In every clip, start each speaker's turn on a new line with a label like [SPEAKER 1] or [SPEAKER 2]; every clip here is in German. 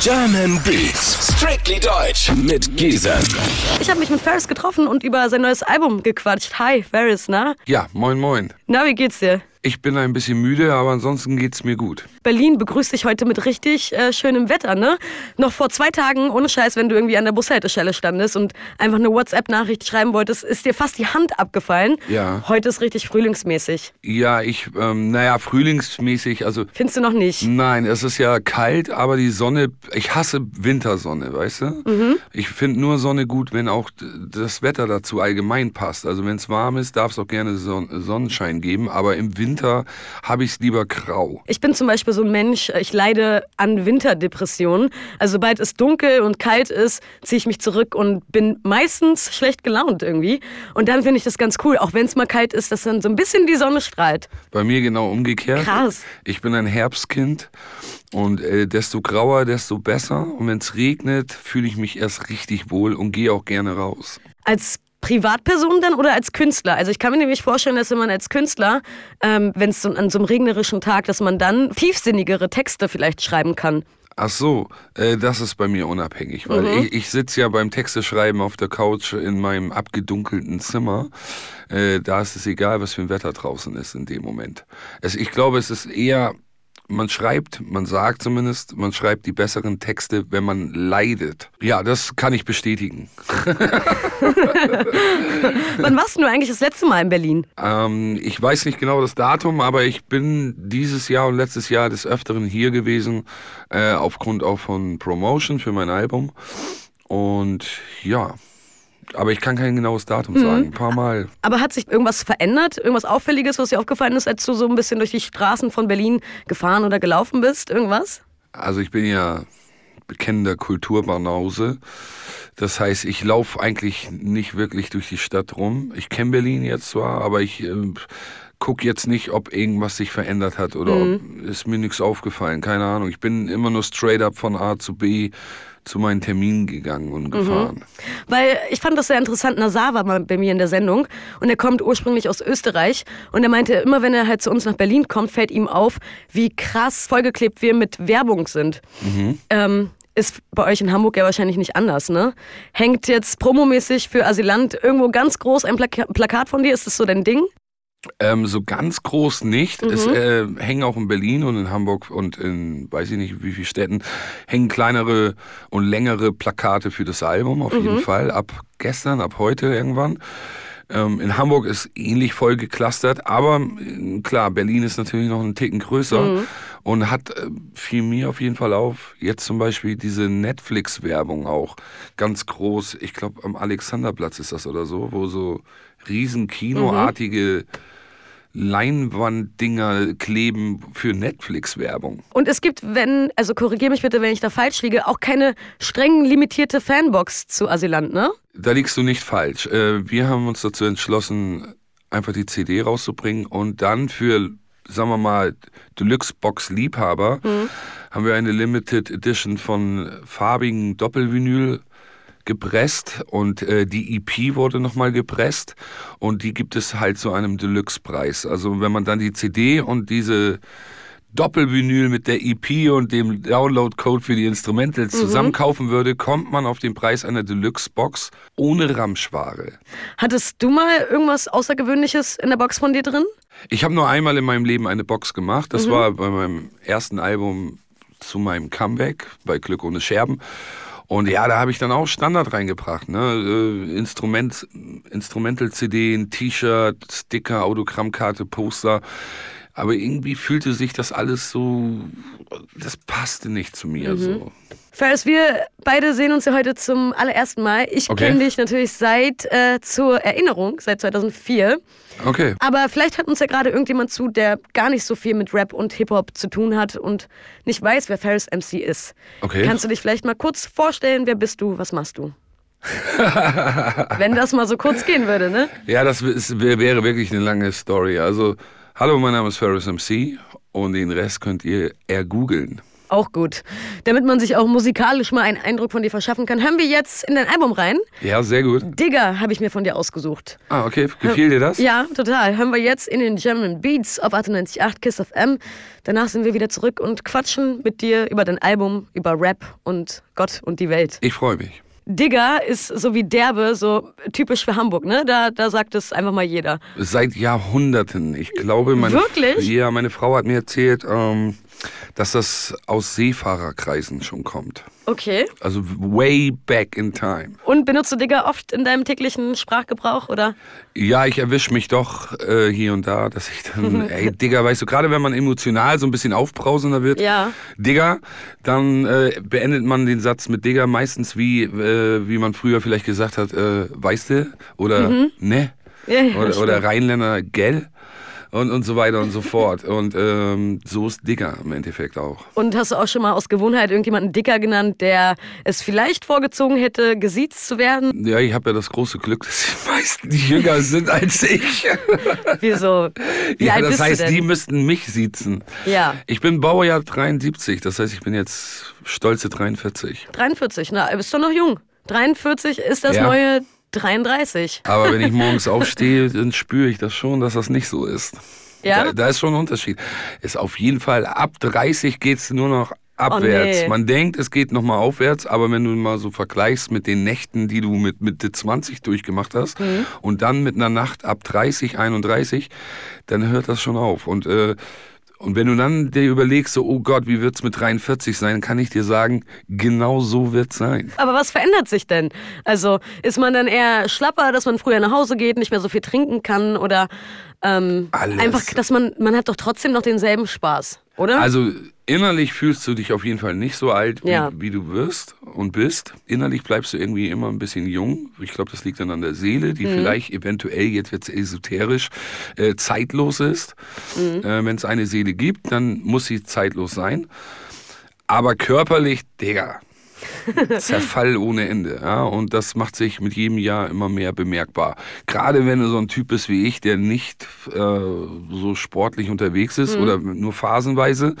[SPEAKER 1] German Beats, strictly deutsch mit Giesen.
[SPEAKER 2] Ich habe mich mit Ferris getroffen und über sein neues Album gequatscht. Hi, Ferris, na?
[SPEAKER 3] Ja, moin moin.
[SPEAKER 2] Na, wie geht's dir?
[SPEAKER 3] Ich bin ein bisschen müde, aber ansonsten geht's mir gut.
[SPEAKER 2] Berlin begrüßt dich heute mit richtig äh, schönem Wetter, ne? Noch vor zwei Tagen, ohne Scheiß, wenn du irgendwie an der Bushaltestelle standest und einfach eine WhatsApp-Nachricht schreiben wolltest, ist dir fast die Hand abgefallen.
[SPEAKER 3] Ja.
[SPEAKER 2] Heute ist richtig frühlingsmäßig.
[SPEAKER 3] Ja, ich, ähm, naja, frühlingsmäßig, also
[SPEAKER 2] Findest du noch nicht?
[SPEAKER 3] nein, es ist ja kalt, aber die Sonne, ich hasse Wintersonne, weißt du?
[SPEAKER 2] Mhm.
[SPEAKER 3] Ich finde nur Sonne gut, wenn auch das Wetter dazu allgemein passt. Also wenn es warm ist, darf es auch gerne Son Sonnenschein geben, aber im Winter habe ich es lieber grau.
[SPEAKER 2] Ich bin zum Beispiel so ein Mensch, ich leide an Winterdepressionen. Also sobald es dunkel und kalt ist, ziehe ich mich zurück und bin meistens schlecht gelaunt irgendwie. Und dann finde ich das ganz cool, auch wenn es mal kalt ist, dass dann so ein bisschen die Sonne strahlt.
[SPEAKER 3] Bei mir genau umgekehrt.
[SPEAKER 2] Krass.
[SPEAKER 3] Ich bin ein Herbstkind und äh, desto grauer, desto besser. Und wenn es regnet, fühle ich mich erst richtig wohl und gehe auch gerne raus.
[SPEAKER 2] Als Privatperson dann oder als Künstler? Also ich kann mir nämlich vorstellen, dass wenn man als Künstler, ähm, wenn es so an so einem regnerischen Tag, dass man dann tiefsinnigere Texte vielleicht schreiben kann.
[SPEAKER 3] Ach so, äh, das ist bei mir unabhängig, weil ich, ich sitze ja beim Texteschreiben auf der Couch in meinem abgedunkelten Zimmer. Äh, da ist es egal, was für ein Wetter draußen ist in dem Moment. Es, ich glaube, es ist eher, man schreibt, man sagt zumindest, man schreibt die besseren Texte, wenn man leidet. Ja, das kann ich bestätigen.
[SPEAKER 2] Wann warst du eigentlich das letzte Mal in Berlin?
[SPEAKER 3] Ähm, ich weiß nicht genau das Datum, aber ich bin dieses Jahr und letztes Jahr des Öfteren hier gewesen, äh, aufgrund auch von Promotion für mein Album. Und ja, aber ich kann kein genaues Datum sagen. Ein paar Mal.
[SPEAKER 2] Aber hat sich irgendwas verändert? Irgendwas Auffälliges, was dir aufgefallen ist, als du so ein bisschen durch die Straßen von Berlin gefahren oder gelaufen bist? Irgendwas?
[SPEAKER 3] Also ich bin ja bekennender Kulturbanause. Das heißt, ich laufe eigentlich nicht wirklich durch die Stadt rum. Ich kenne Berlin jetzt zwar, aber ich äh, gucke jetzt nicht, ob irgendwas sich verändert hat oder ob, ist mir nichts aufgefallen. Keine Ahnung. Ich bin immer nur straight up von A zu B zu meinen Terminen gegangen und gefahren.
[SPEAKER 2] Weil ich fand das sehr interessant. Nazar war mal bei mir in der Sendung und er kommt ursprünglich aus Österreich und er meinte, immer wenn er halt zu uns nach Berlin kommt, fällt ihm auf, wie krass vollgeklebt wir mit Werbung sind. Ähm, ist bei euch in Hamburg ja wahrscheinlich nicht anders, ne? Hängt jetzt promomäßig für Asylant irgendwo ganz groß ein Plaka Plakat von dir? Ist das so dein Ding?
[SPEAKER 3] Ähm, so ganz groß nicht. Es äh, hängen auch in Berlin und in Hamburg und in weiß ich nicht wie viele Städten hängen kleinere und längere Plakate für das Album auf jeden Fall. Ab gestern, ab heute irgendwann. Ähm, in Hamburg ist ähnlich voll geklustert, aber äh, klar, Berlin ist natürlich noch einen Ticken größer und hat, äh, fiel mir auf jeden Fall auf, jetzt zum Beispiel diese Netflix-Werbung auch. Ganz groß, ich glaube am Alexanderplatz ist das oder so, wo so riesen kinoartige Leinwanddinger kleben für Netflix-Werbung.
[SPEAKER 2] Und es gibt, wenn, also korrigier mich bitte, wenn ich da falsch liege, auch keine streng limitierte Fanbox zu Asylant, ne?
[SPEAKER 3] Da liegst du nicht falsch. Äh, Wir haben uns dazu entschlossen, einfach die CD rauszubringen und dann für, sagen wir mal, Deluxe-Box-Liebhaber haben wir eine Limited Edition von farbigen Doppelvinyl gepresst und äh, die EP wurde nochmal gepresst und die gibt es halt zu einem Deluxe-Preis. Also wenn man dann die CD und diese Doppelvinyl mit der EP und dem Download-Code für die Instrumentals zusammen kaufen würde, kommt man auf den Preis einer Deluxe-Box ohne Ramschware.
[SPEAKER 2] Hattest du mal irgendwas Außergewöhnliches in der Box von dir drin?
[SPEAKER 3] Ich habe nur einmal in meinem Leben eine Box gemacht. Das war bei meinem ersten Album zu meinem Comeback bei Glück ohne Scherben. Und ja, da habe ich dann auch Standard reingebracht. Ne? Äh, Instrument, Instrumental-CD, ein T-Shirt, Sticker, Autogrammkarte, Poster. Aber irgendwie fühlte sich das alles so, das passte nicht zu mir. So.
[SPEAKER 2] Ferris, wir beide sehen uns ja heute zum allerersten Mal. Ich
[SPEAKER 3] Okay.
[SPEAKER 2] kenne dich natürlich seit äh, zur Erinnerung, seit 2004.
[SPEAKER 3] Okay.
[SPEAKER 2] Aber vielleicht hat uns ja gerade irgendjemand zu, der gar nicht so viel mit Rap und Hip-Hop zu tun hat und nicht weiß, wer Ferris MC ist.
[SPEAKER 3] Okay.
[SPEAKER 2] Kannst du dich vielleicht mal kurz vorstellen, wer bist du, was machst du? Wenn das mal so kurz gehen würde, ne?
[SPEAKER 3] Ja, das ist, wär- wäre wirklich eine lange Story. Also, hallo, mein Name ist Ferris MC und den Rest könnt ihr ergoogeln.
[SPEAKER 2] Auch gut. Damit man sich auch musikalisch mal einen Eindruck von dir verschaffen kann, hören wir jetzt in dein Album rein.
[SPEAKER 3] Ja, sehr gut.
[SPEAKER 2] Digger habe ich mir von dir ausgesucht.
[SPEAKER 3] Ah, okay. Gefiel dir das?
[SPEAKER 2] Ja, total. Hören wir jetzt in den German Beats auf 98.8 Kiss of M. Danach sind wir wieder zurück und quatschen mit dir über dein Album, über Rap und Gott und die Welt.
[SPEAKER 3] Ich freue mich.
[SPEAKER 2] Digger ist so wie derbe, so typisch für Hamburg, ne? Da, da sagt es einfach mal jeder.
[SPEAKER 3] Seit Jahrhunderten. Ich glaube, meine,
[SPEAKER 2] Wirklich?
[SPEAKER 3] Ja, meine Frau hat mir erzählt, ähm, dass das aus Seefahrerkreisen schon kommt.
[SPEAKER 2] Okay.
[SPEAKER 3] Also way back in time.
[SPEAKER 2] Und benutzt du Digger oft in deinem täglichen Sprachgebrauch, oder?
[SPEAKER 3] Ja, ich erwische mich doch äh, hier und da, dass ich dann, ey, Digga, weißt du, gerade wenn man emotional so ein bisschen aufbrausender wird,
[SPEAKER 2] Ja.
[SPEAKER 3] Digga, dann äh, beendet man den Satz mit Digga meistens wie, äh, wie man früher vielleicht gesagt hat, äh, weißt du, oder ne,
[SPEAKER 2] Ja, ja,
[SPEAKER 3] oder, oder Rheinländer, gell, und, und so weiter und so fort. Und ähm, so ist Digga im Endeffekt auch.
[SPEAKER 2] Und hast du auch schon mal aus Gewohnheit irgendjemanden Dicker genannt, der es vielleicht vorgezogen hätte, gesiezt zu werden?
[SPEAKER 3] Ja, ich habe ja das große Glück, dass die meisten jünger sind als ich.
[SPEAKER 2] Wieso? Wie
[SPEAKER 3] ja, das heißt, die müssten mich siezen.
[SPEAKER 2] Ja.
[SPEAKER 3] Ich bin Baujahr 73, das heißt, ich bin jetzt stolze 43.
[SPEAKER 2] 43, na, bist du noch jung. 43 ist das
[SPEAKER 3] Ja.
[SPEAKER 2] neue 33.
[SPEAKER 3] Aber wenn ich morgens aufstehe, dann spüre ich das schon, dass das nicht so ist.
[SPEAKER 2] Ja?
[SPEAKER 3] Da, da ist schon ein Unterschied. Ist auf jeden Fall, ab 30 geht es nur noch abwärts.
[SPEAKER 2] Oh, nee.
[SPEAKER 3] Man denkt, es geht nochmal aufwärts, aber wenn du mal so vergleichst mit den Nächten, die du mit Mitte 20 durchgemacht hast
[SPEAKER 2] Mhm.
[SPEAKER 3] und dann mit einer Nacht ab 30, 31, dann hört das schon auf. Und äh, und wenn du dann dir überlegst, so, oh Gott, wie wird's mit 43 sein, kann ich dir sagen, genau so wird's sein.
[SPEAKER 2] Aber was verändert sich denn? Also ist man dann eher schlapper, dass man früher nach Hause geht, nicht mehr so viel trinken kann oder ähm,
[SPEAKER 3] Alles.
[SPEAKER 2] einfach, dass man, man hat doch trotzdem noch denselben Spaß, oder?
[SPEAKER 3] Also innerlich fühlst du dich auf jeden Fall nicht so alt, wie,
[SPEAKER 2] Ja.
[SPEAKER 3] wie du wirst und bist. Innerlich bleibst du irgendwie immer ein bisschen jung. Ich glaube, das liegt dann an der Seele,
[SPEAKER 2] Mhm.
[SPEAKER 3] die vielleicht eventuell, jetzt wird esoterisch, äh, zeitlos ist.
[SPEAKER 2] Mhm.
[SPEAKER 3] Äh, Wenn es eine Seele gibt, dann muss sie zeitlos sein. Aber körperlich, Digga, Zerfall ohne Ende. Ja? Und das macht sich mit jedem Jahr immer mehr bemerkbar. Gerade wenn du so ein Typ bist wie ich, der nicht äh, so sportlich unterwegs ist oder nur phasenweise,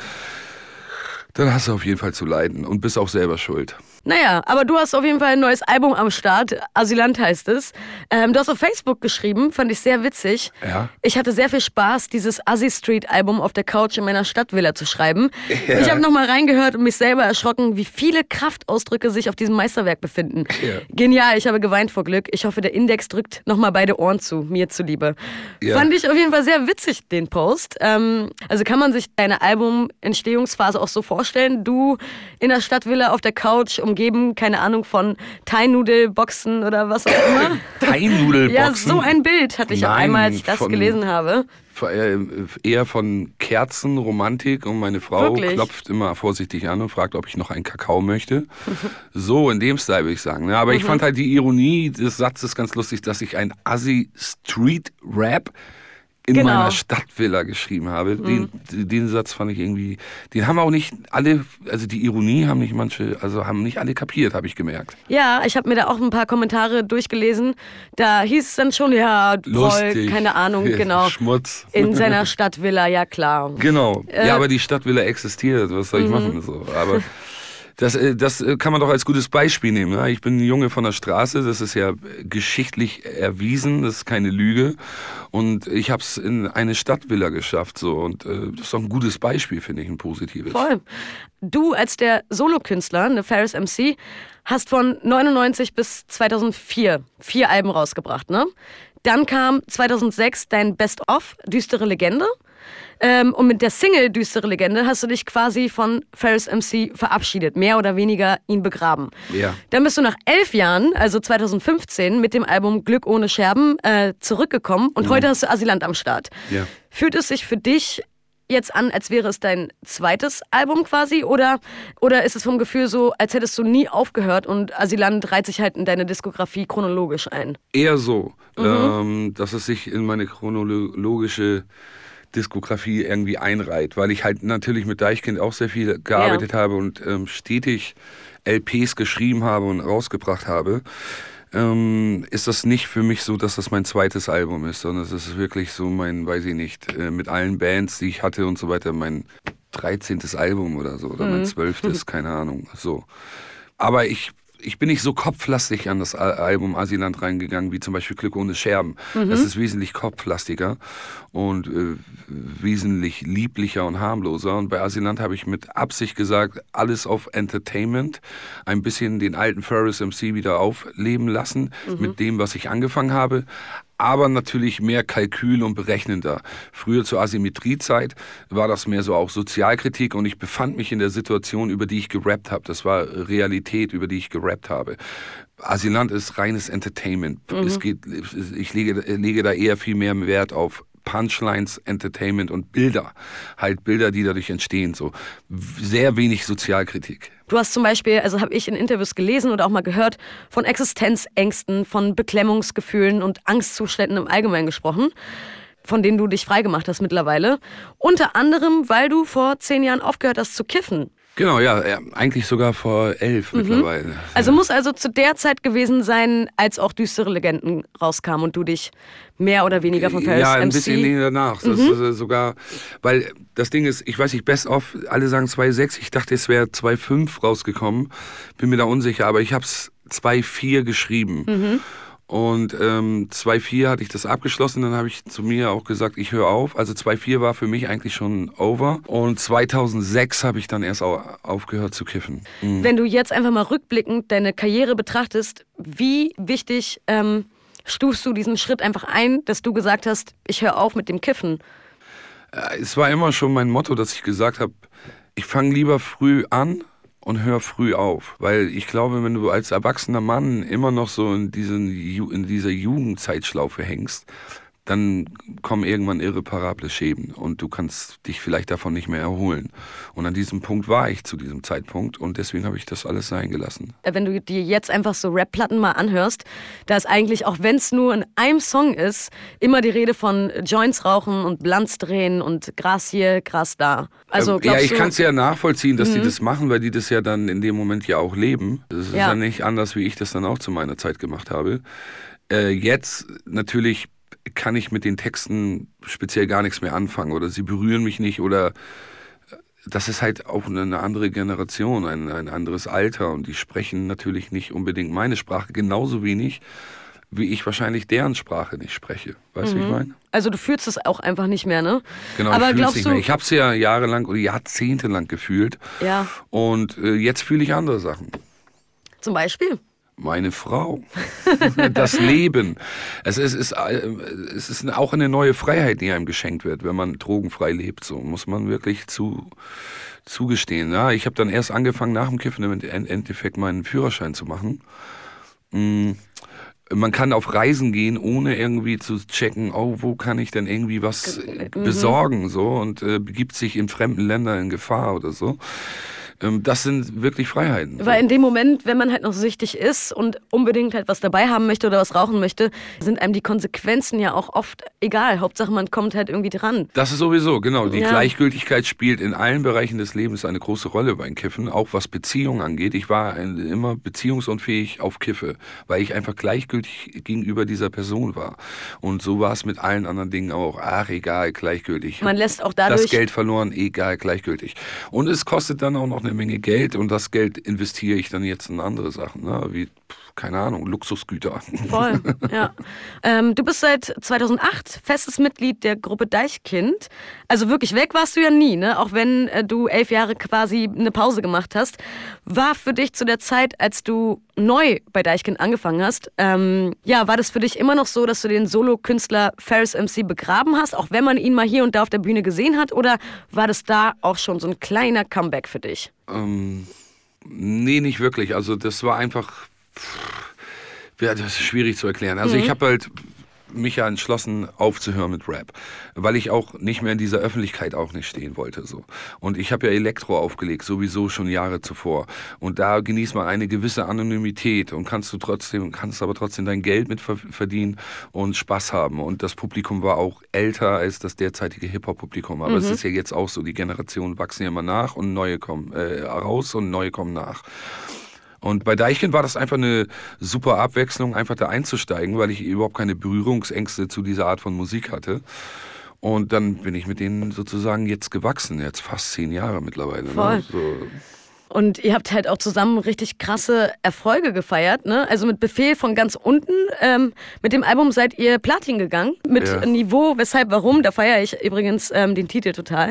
[SPEAKER 3] dann hast du auf jeden Fall zu leiden und bist auch selber schuld.
[SPEAKER 2] Naja, aber du hast auf jeden Fall ein neues Album am Start. Asylant heißt es. Ähm, du hast auf Facebook geschrieben, fand ich sehr witzig.
[SPEAKER 3] Ja.
[SPEAKER 2] Ich hatte sehr viel Spaß, dieses Assi Street Album auf der Couch in meiner Stadtvilla zu schreiben. Ich habe nochmal reingehört und mich selber erschrocken, wie viele Kraftausdrücke sich auf diesem Meisterwerk befinden.
[SPEAKER 3] Ja.
[SPEAKER 2] Genial, ich habe geweint vor Glück. Ich hoffe, der Index drückt nochmal beide Ohren zu, mir zuliebe.
[SPEAKER 3] Ja.
[SPEAKER 2] Fand ich auf jeden Fall sehr witzig, den Post. Ähm, also kann man sich deine Album-Entstehungsphase auch so vorstellen? Du in der Stadtvilla auf der Couch, umgeben, keine Ahnung, von Thai-Nudel-Boxen oder was auch immer?
[SPEAKER 3] Thai-Nudelboxen?
[SPEAKER 2] Ja, so ein Bild hatte ich auch
[SPEAKER 3] Nein,
[SPEAKER 2] einmal, als ich das
[SPEAKER 3] von-
[SPEAKER 2] gelesen habe.
[SPEAKER 3] Äh, Eher von Kerzen, Romantik und meine Frau
[SPEAKER 2] Wirklich?
[SPEAKER 3] klopft immer vorsichtig an und fragt, ob ich noch einen Kakao möchte. so in dem Style würde ich sagen. ne? Aber
[SPEAKER 2] Mhm.
[SPEAKER 3] ich fand halt die Ironie des Satzes ganz lustig, dass ich ein Assi Street Rap in
[SPEAKER 2] Genau. Mhm.
[SPEAKER 3] meiner Stadtvilla geschrieben habe. Den, den Satz fand ich irgendwie, den haben auch nicht alle, also die Ironie haben nicht manche, also haben nicht alle kapiert, habe ich gemerkt.
[SPEAKER 2] Ja, ich habe mir da auch ein paar Kommentare durchgelesen. Da hieß es dann schon, ja, voll,
[SPEAKER 3] Lustig.
[SPEAKER 2] keine Ahnung, genau.
[SPEAKER 3] Schmutz.
[SPEAKER 2] In seiner Stadtvilla, ja klar.
[SPEAKER 3] Genau.
[SPEAKER 2] Äh,
[SPEAKER 3] ja, aber die Stadtvilla existiert. Was
[SPEAKER 2] Mhm.
[SPEAKER 3] soll ich machen? So. Aber das, äh, das äh, kann man doch als gutes Beispiel nehmen. Ne? Ich bin ein Junge von der Straße. Das ist ja geschichtlich erwiesen. Das ist keine Lüge. Und ich habe es in eine Stadtvilla geschafft. So. Und äh, das ist doch ein gutes Beispiel, finde ich, ein positives.
[SPEAKER 2] Voll. Du als der Solokünstler, eine Ferris MC, hast von 99 bis 2004 vier Alben rausgebracht, ne? Dann kam 2006 dein Best-of, Düstere Legende. Ähm, und mit der Single Düstere Legende hast du dich quasi von Ferris MC verabschiedet, mehr oder weniger ihn begraben.
[SPEAKER 3] Ja.
[SPEAKER 2] Dann bist du nach elf Jahren, also 2015, mit dem Album Glück ohne Scherben äh, zurückgekommen und heute hast du Asylant am Start.
[SPEAKER 3] Ja.
[SPEAKER 2] Fühlt es sich für dich jetzt an, als wäre es dein zweites Album quasi? Oder, oder ist es vom Gefühl so, als hättest du nie aufgehört und Asylant reiht sich halt in deine Diskografie chronologisch ein?
[SPEAKER 3] Eher so,
[SPEAKER 2] Mhm.
[SPEAKER 3] ähm, dass es sich in meine chronologische Diskografie irgendwie einreiht, weil ich halt natürlich mit Deichkind auch sehr viel gearbeitet habe und ähm, stetig LPs geschrieben habe und rausgebracht habe. Ähm, ist das nicht für mich so, dass das mein zweites Album ist, sondern es ist wirklich so mein, weiß ich nicht, äh, mit allen Bands, die ich hatte und so weiter, mein 13. Album oder so, oder mein
[SPEAKER 2] Mhm.
[SPEAKER 3] 12. keine Ahnung. So. Aber ich, ich bin nicht so kopflastig an das Al- Album Asiland reingegangen, wie zum Beispiel Glück ohne Scherben.
[SPEAKER 2] Mhm.
[SPEAKER 3] Das ist wesentlich kopflastiger und äh, wesentlich lieblicher und harmloser. Und bei Asiland habe ich mit Absicht gesagt, alles auf Entertainment, ein bisschen den alten Ferris MC wieder aufleben lassen mit dem, was ich angefangen habe. Aber natürlich mehr Kalkül und berechnender. Früher zur Asymmetriezeit war das mehr so auch Sozialkritik und ich befand mich in der Situation, über die ich gerappt habe. Das war Realität, über die ich gerappt habe. Asylant ist reines Entertainment. Es geht, ich lege, lege da eher viel mehr Wert auf Punchlines, Entertainment und Bilder. Halt Bilder, die dadurch entstehen. So sehr wenig Sozialkritik.
[SPEAKER 2] Du hast zum Beispiel, also habe ich in Interviews gelesen oder auch mal gehört, von Existenzängsten, von Beklemmungsgefühlen und Angstzuständen im Allgemeinen gesprochen, von denen du dich freigemacht hast mittlerweile. Unter anderem, weil du vor zehn Jahren aufgehört hast zu kiffen.
[SPEAKER 3] Genau, ja, eigentlich sogar vor elf mittlerweile.
[SPEAKER 2] Also muss also zu der Zeit gewesen sein, als auch düstere Legenden rauskamen und du dich mehr oder weniger von Paris
[SPEAKER 3] Ja, ein
[SPEAKER 2] MC
[SPEAKER 3] bisschen danach. Ist äh, sogar, weil das Ding ist, ich weiß nicht, best of, alle sagen 2,6, ich dachte, es wäre 2,5 rausgekommen. Bin mir da unsicher, aber ich habe es 2,4 geschrieben. Und ähm, 2,4 hatte ich das abgeschlossen, dann habe ich zu mir auch gesagt, ich höre auf. Also 2,4 war für mich eigentlich schon over. Und 2006 habe ich dann erst au aufgehört zu kiffen. Mhm.
[SPEAKER 2] Wenn du jetzt einfach mal rückblickend deine Karriere betrachtest, wie wichtig ähm, stufst du diesen Schritt einfach ein, dass du gesagt hast, ich höre auf mit dem Kiffen?
[SPEAKER 3] Äh, Es war immer schon mein Motto, dass ich gesagt habe, ich fange lieber früh an und hör früh auf. Weil ich glaube, wenn du als erwachsener Mann immer noch so in, diesen, in dieser Jugendzeitschlaufe hängst, dann kommen irgendwann irreparable Schäden und du kannst dich vielleicht davon nicht mehr erholen. Und an diesem Punkt war ich zu diesem Zeitpunkt und deswegen habe ich das alles sein gelassen.
[SPEAKER 2] Äh, Wenn du dir jetzt einfach so Rap-Platten mal anhörst, da ist eigentlich, auch wenn es nur in einem Song ist, immer die Rede von Joints rauchen und Blanz drehen und Gras hier, Gras da. Also
[SPEAKER 3] Ähm, ja, ich
[SPEAKER 2] Mhm.
[SPEAKER 3] kann es ja nachvollziehen, dass die das machen, weil die das ja dann in dem Moment ja auch leben. Das ist
[SPEAKER 2] Ja.
[SPEAKER 3] ja, nicht anders, wie ich das dann auch zu meiner Zeit gemacht habe. Äh, jetzt natürlich kann ich mit den Texten speziell gar nichts mehr anfangen oder sie berühren mich nicht oder äh, das ist halt auch eine andere Generation, ein, ein anderes Alter und die sprechen natürlich nicht unbedingt meine Sprache, genauso wenig wie ich wahrscheinlich deren Sprache nicht spreche. Weißt du, wie ich meine?
[SPEAKER 2] Also du fühlst es auch einfach nicht mehr, ne?
[SPEAKER 3] Genau,
[SPEAKER 2] Aber
[SPEAKER 3] ich fühl's
[SPEAKER 2] glaubst
[SPEAKER 3] nicht mehr. Ich habe es ja jahrelang oder jahrzehntelang gefühlt.
[SPEAKER 2] Ja.
[SPEAKER 3] Und äh, jetzt fühle ich andere Sachen.
[SPEAKER 2] zum Beispiel?
[SPEAKER 3] Meine Frau, das Leben. Es ist, es, ist, äh, es ist auch eine neue Freiheit, die einem geschenkt wird, wenn man drogenfrei lebt. So muss man wirklich zu, zugestehen. Ja, ich habe dann erst angefangen, nach dem Kiffen im Endeffekt meinen Führerschein zu machen. Mm, Man kann auf Reisen gehen, ohne irgendwie zu checken, oh, wo kann ich denn irgendwie was äh, besorgen, so und äh, begibt sich in fremden Ländern in Gefahr oder so. Ähm, das sind wirklich Freiheiten.
[SPEAKER 2] Weil in dem Moment, wenn man halt noch süchtig ist und unbedingt halt was dabei haben möchte oder was rauchen möchte, sind einem die Konsequenzen ja auch oft egal. Hauptsache, man kommt halt irgendwie dran.
[SPEAKER 3] Das ist sowieso, genau. Die
[SPEAKER 2] Ja.
[SPEAKER 3] Gleichgültigkeit spielt in allen Bereichen des Lebens eine große Rolle beim Kiffen, auch was Beziehungen angeht. Ich war immer beziehungsunfähig auf Kiffe, weil ich einfach gleichgültig gegenüber dieser Person war. Und so war es mit allen anderen Dingen auch. Ach, egal, gleichgültig.
[SPEAKER 2] Man lässt auch dadurch-
[SPEAKER 3] Das Geld verloren, egal, gleichgültig. Und es kostet dann auch noch eine Menge Geld und das Geld investiere ich dann jetzt in andere Sachen, ne? wie, keine Ahnung, Luxusgüter.
[SPEAKER 2] Voll, ja. Ähm, du bist seit 2008 festes Mitglied der Gruppe Deichkind. Also wirklich weg warst du ja nie, ne? Auch wenn äh, du elf Jahre quasi eine Pause gemacht hast. War für dich zu der Zeit, als du neu bei Deichkind angefangen hast, ähm, ja, war das für dich immer noch so, dass du den Solo-Künstler Ferris MC begraben hast, auch wenn man ihn mal hier und da auf der Bühne gesehen hat? Oder war das da auch schon so ein kleiner Comeback für dich?
[SPEAKER 3] Ähm, nee, nicht wirklich. Also das war einfach, das ist schwierig zu erklären. Also ich habe halt mich ja entschlossen aufzuhören mit Rap, weil ich auch nicht mehr in dieser Öffentlichkeit auch nicht stehen wollte so. Und ich habe ja Elektro aufgelegt, sowieso schon Jahre zuvor. Und da genießt man eine gewisse Anonymität und kannst du trotzdem, kannst aber trotzdem dein Geld mit ver- verdienen und Spaß haben. Und das Publikum war auch älter als das derzeitige Hip-Hop-Publikum. Aber es ist ja jetzt auch so, die Generationen wachsen ja immer nach und neue kommen äh, raus und neue kommen nach. Und bei Deichkind war das einfach eine super Abwechslung, einfach da einzusteigen, weil ich überhaupt keine Berührungsängste zu dieser Art von Musik hatte. Und dann bin ich mit denen sozusagen jetzt gewachsen, jetzt fast zehn Jahre mittlerweile. Ne?
[SPEAKER 2] Voll.
[SPEAKER 3] So.
[SPEAKER 2] Und ihr habt halt auch zusammen richtig krasse Erfolge gefeiert, ne? Also mit Befehl von ganz unten. Ähm, mit dem Album seid ihr Platin gegangen. Mit
[SPEAKER 3] Ja.
[SPEAKER 2] Niveau, weshalb, warum. Da feiere ich übrigens ähm, den Titel total.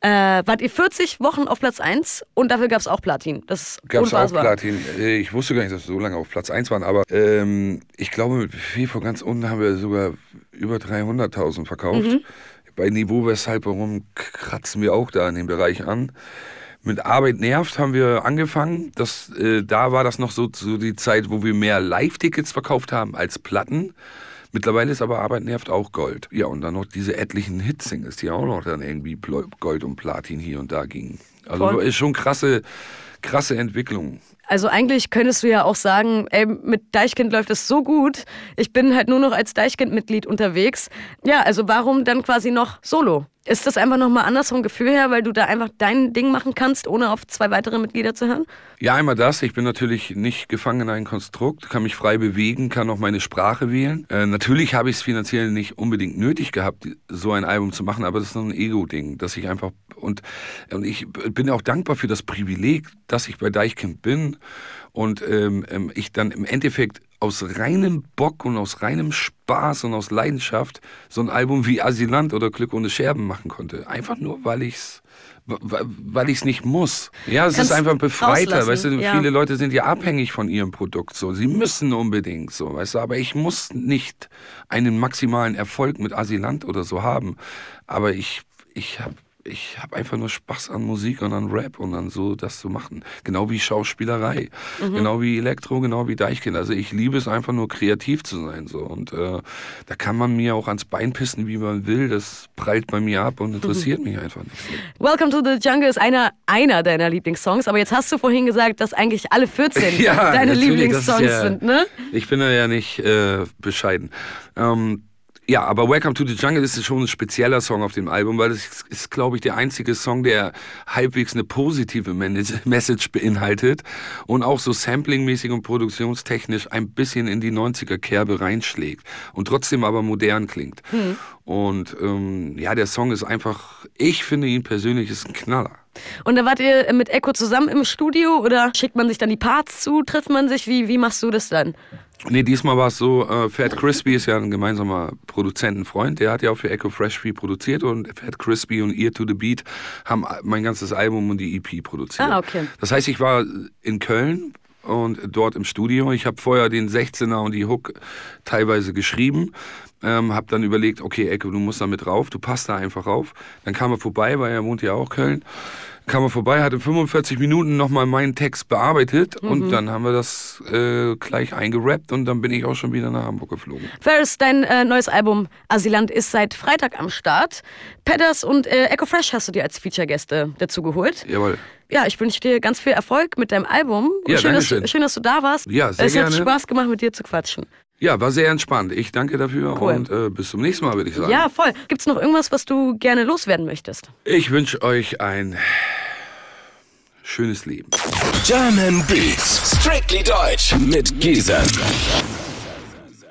[SPEAKER 2] Äh, wart ihr 40 Wochen auf Platz 1 und dafür gab es auch Platin. Das ist
[SPEAKER 3] Gab es auch. Platin. Äh, Ich wusste gar nicht, dass wir so lange auf Platz 1 waren, aber ähm, ich glaube, mit Befehl von ganz unten haben wir sogar über 300.000 verkauft.
[SPEAKER 2] Mhm.
[SPEAKER 3] Bei Niveau, weshalb, warum kratzen wir auch da in dem Bereich an. Mit Arbeit nervt haben wir angefangen. Das, äh, da war das noch so, so die Zeit, wo wir mehr Live-Tickets verkauft haben als Platten. Mittlerweile ist aber Arbeit nervt auch Gold. Ja, und dann noch diese etlichen Hitsingles, die auch noch dann irgendwie Gold und Platin hier und da gingen. Also
[SPEAKER 2] Voll.
[SPEAKER 3] ist schon krasse, krasse Entwicklung.
[SPEAKER 2] Also eigentlich könntest du ja auch sagen, ey, mit Deichkind läuft es so gut. Ich bin halt nur noch als Deichkind-Mitglied unterwegs. Ja, also warum dann quasi noch Solo? Ist das einfach nochmal anders vom Gefühl her, weil du da einfach dein Ding machen kannst, ohne auf zwei weitere Mitglieder zu hören?
[SPEAKER 3] Ja, einmal das. Ich bin natürlich nicht gefangen in ein Konstrukt, kann mich frei bewegen, kann auch meine Sprache wählen. Äh, natürlich habe ich es finanziell nicht unbedingt nötig gehabt, so ein Album zu machen, aber das ist noch ein Ego-Ding, dass ich einfach und, und ich bin auch dankbar für das Privileg, dass ich bei Deichkind bin und ähm, ähm, ich dann im Endeffekt aus reinem Bock und aus reinem Spaß und aus Leidenschaft so ein Album wie Asylant oder Glück ohne Scherben machen konnte. Einfach nur, weil ich's weil ich es nicht muss. Ja, es
[SPEAKER 2] Kannst
[SPEAKER 3] ist einfach befreiter. Weißt du,
[SPEAKER 2] ja.
[SPEAKER 3] viele Leute sind ja abhängig von ihrem Produkt. So, sie müssen unbedingt so, weißt du. Aber ich muss nicht einen maximalen Erfolg mit Asylant oder so haben. Aber ich, ich habe ich habe einfach nur Spaß an Musik und an Rap und an so das zu machen. Genau wie Schauspielerei,
[SPEAKER 2] Mhm.
[SPEAKER 3] genau wie Elektro, genau wie Deichkind. Also ich liebe es einfach nur kreativ zu sein so und äh, da kann man mir auch ans Bein pissen, wie man will. Das prallt bei mir ab und interessiert
[SPEAKER 2] Mhm.
[SPEAKER 3] mich einfach nicht. So.
[SPEAKER 2] Welcome to the Jungle ist einer, einer deiner Lieblingssongs, aber jetzt hast du vorhin gesagt, dass eigentlich alle 14 deine
[SPEAKER 3] natürlich, das ist
[SPEAKER 2] Lieblingssongs
[SPEAKER 3] ja-
[SPEAKER 2] sind, ne?
[SPEAKER 3] Ich bin da ja nicht äh, bescheiden. Ähm, ja, aber Welcome to the Jungle ist schon ein spezieller Song auf dem Album, weil es ist, glaube ich, der einzige Song, der halbwegs eine positive Message beinhaltet und auch so samplingmäßig und produktionstechnisch ein bisschen in die 90er-Kerbe reinschlägt und trotzdem aber modern klingt. Und ähm, ja, der Song ist einfach, ich finde ihn persönlich ist ein Knaller.
[SPEAKER 2] Und da wart ihr mit Echo zusammen im Studio oder schickt man sich dann die Parts zu, trifft man sich? Wie, wie machst du das dann?
[SPEAKER 3] Nee, diesmal war es so, äh, Fat Crispy ist ja ein gemeinsamer Produzentenfreund, der hat ja auch für Echo Fresh viel produziert und Fat Crispy und Ear to the Beat haben mein ganzes Album und die EP produziert.
[SPEAKER 2] Ah, okay.
[SPEAKER 3] Das heißt, ich war in Köln und dort im Studio. Ich habe vorher den 16er und die Hook teilweise geschrieben. Ähm, habe dann überlegt, okay, Ecke, du musst da mit rauf, du passt da einfach rauf. Dann kam er vorbei, weil er wohnt ja auch Köln. Kam er vorbei, hat in 45 Minuten nochmal meinen Text bearbeitet und dann haben wir das äh, gleich eingerappt und dann bin ich auch schon wieder nach Hamburg geflogen.
[SPEAKER 2] Ferris, dein äh, neues Album Asylant ist seit Freitag am Start. Pedders und äh, Echo Fresh hast du dir als Feature-Gäste dazu geholt.
[SPEAKER 3] Jawohl.
[SPEAKER 2] Ja, ich wünsche dir ganz viel Erfolg mit deinem Album.
[SPEAKER 3] Ja,
[SPEAKER 2] schön, dass, schön, dass du da warst.
[SPEAKER 3] Ja, sehr
[SPEAKER 2] es hat
[SPEAKER 3] gerne.
[SPEAKER 2] Spaß gemacht, mit dir zu quatschen.
[SPEAKER 3] Ja, war sehr entspannt. Ich danke dafür
[SPEAKER 2] Cool.
[SPEAKER 3] und äh, bis zum nächsten Mal, würde ich sagen.
[SPEAKER 2] Ja, voll. Gibt's noch irgendwas, was du gerne loswerden möchtest?
[SPEAKER 3] Ich wünsche euch ein schönes Leben.
[SPEAKER 1] German Beats. Strictly Deutsch mit Giesen.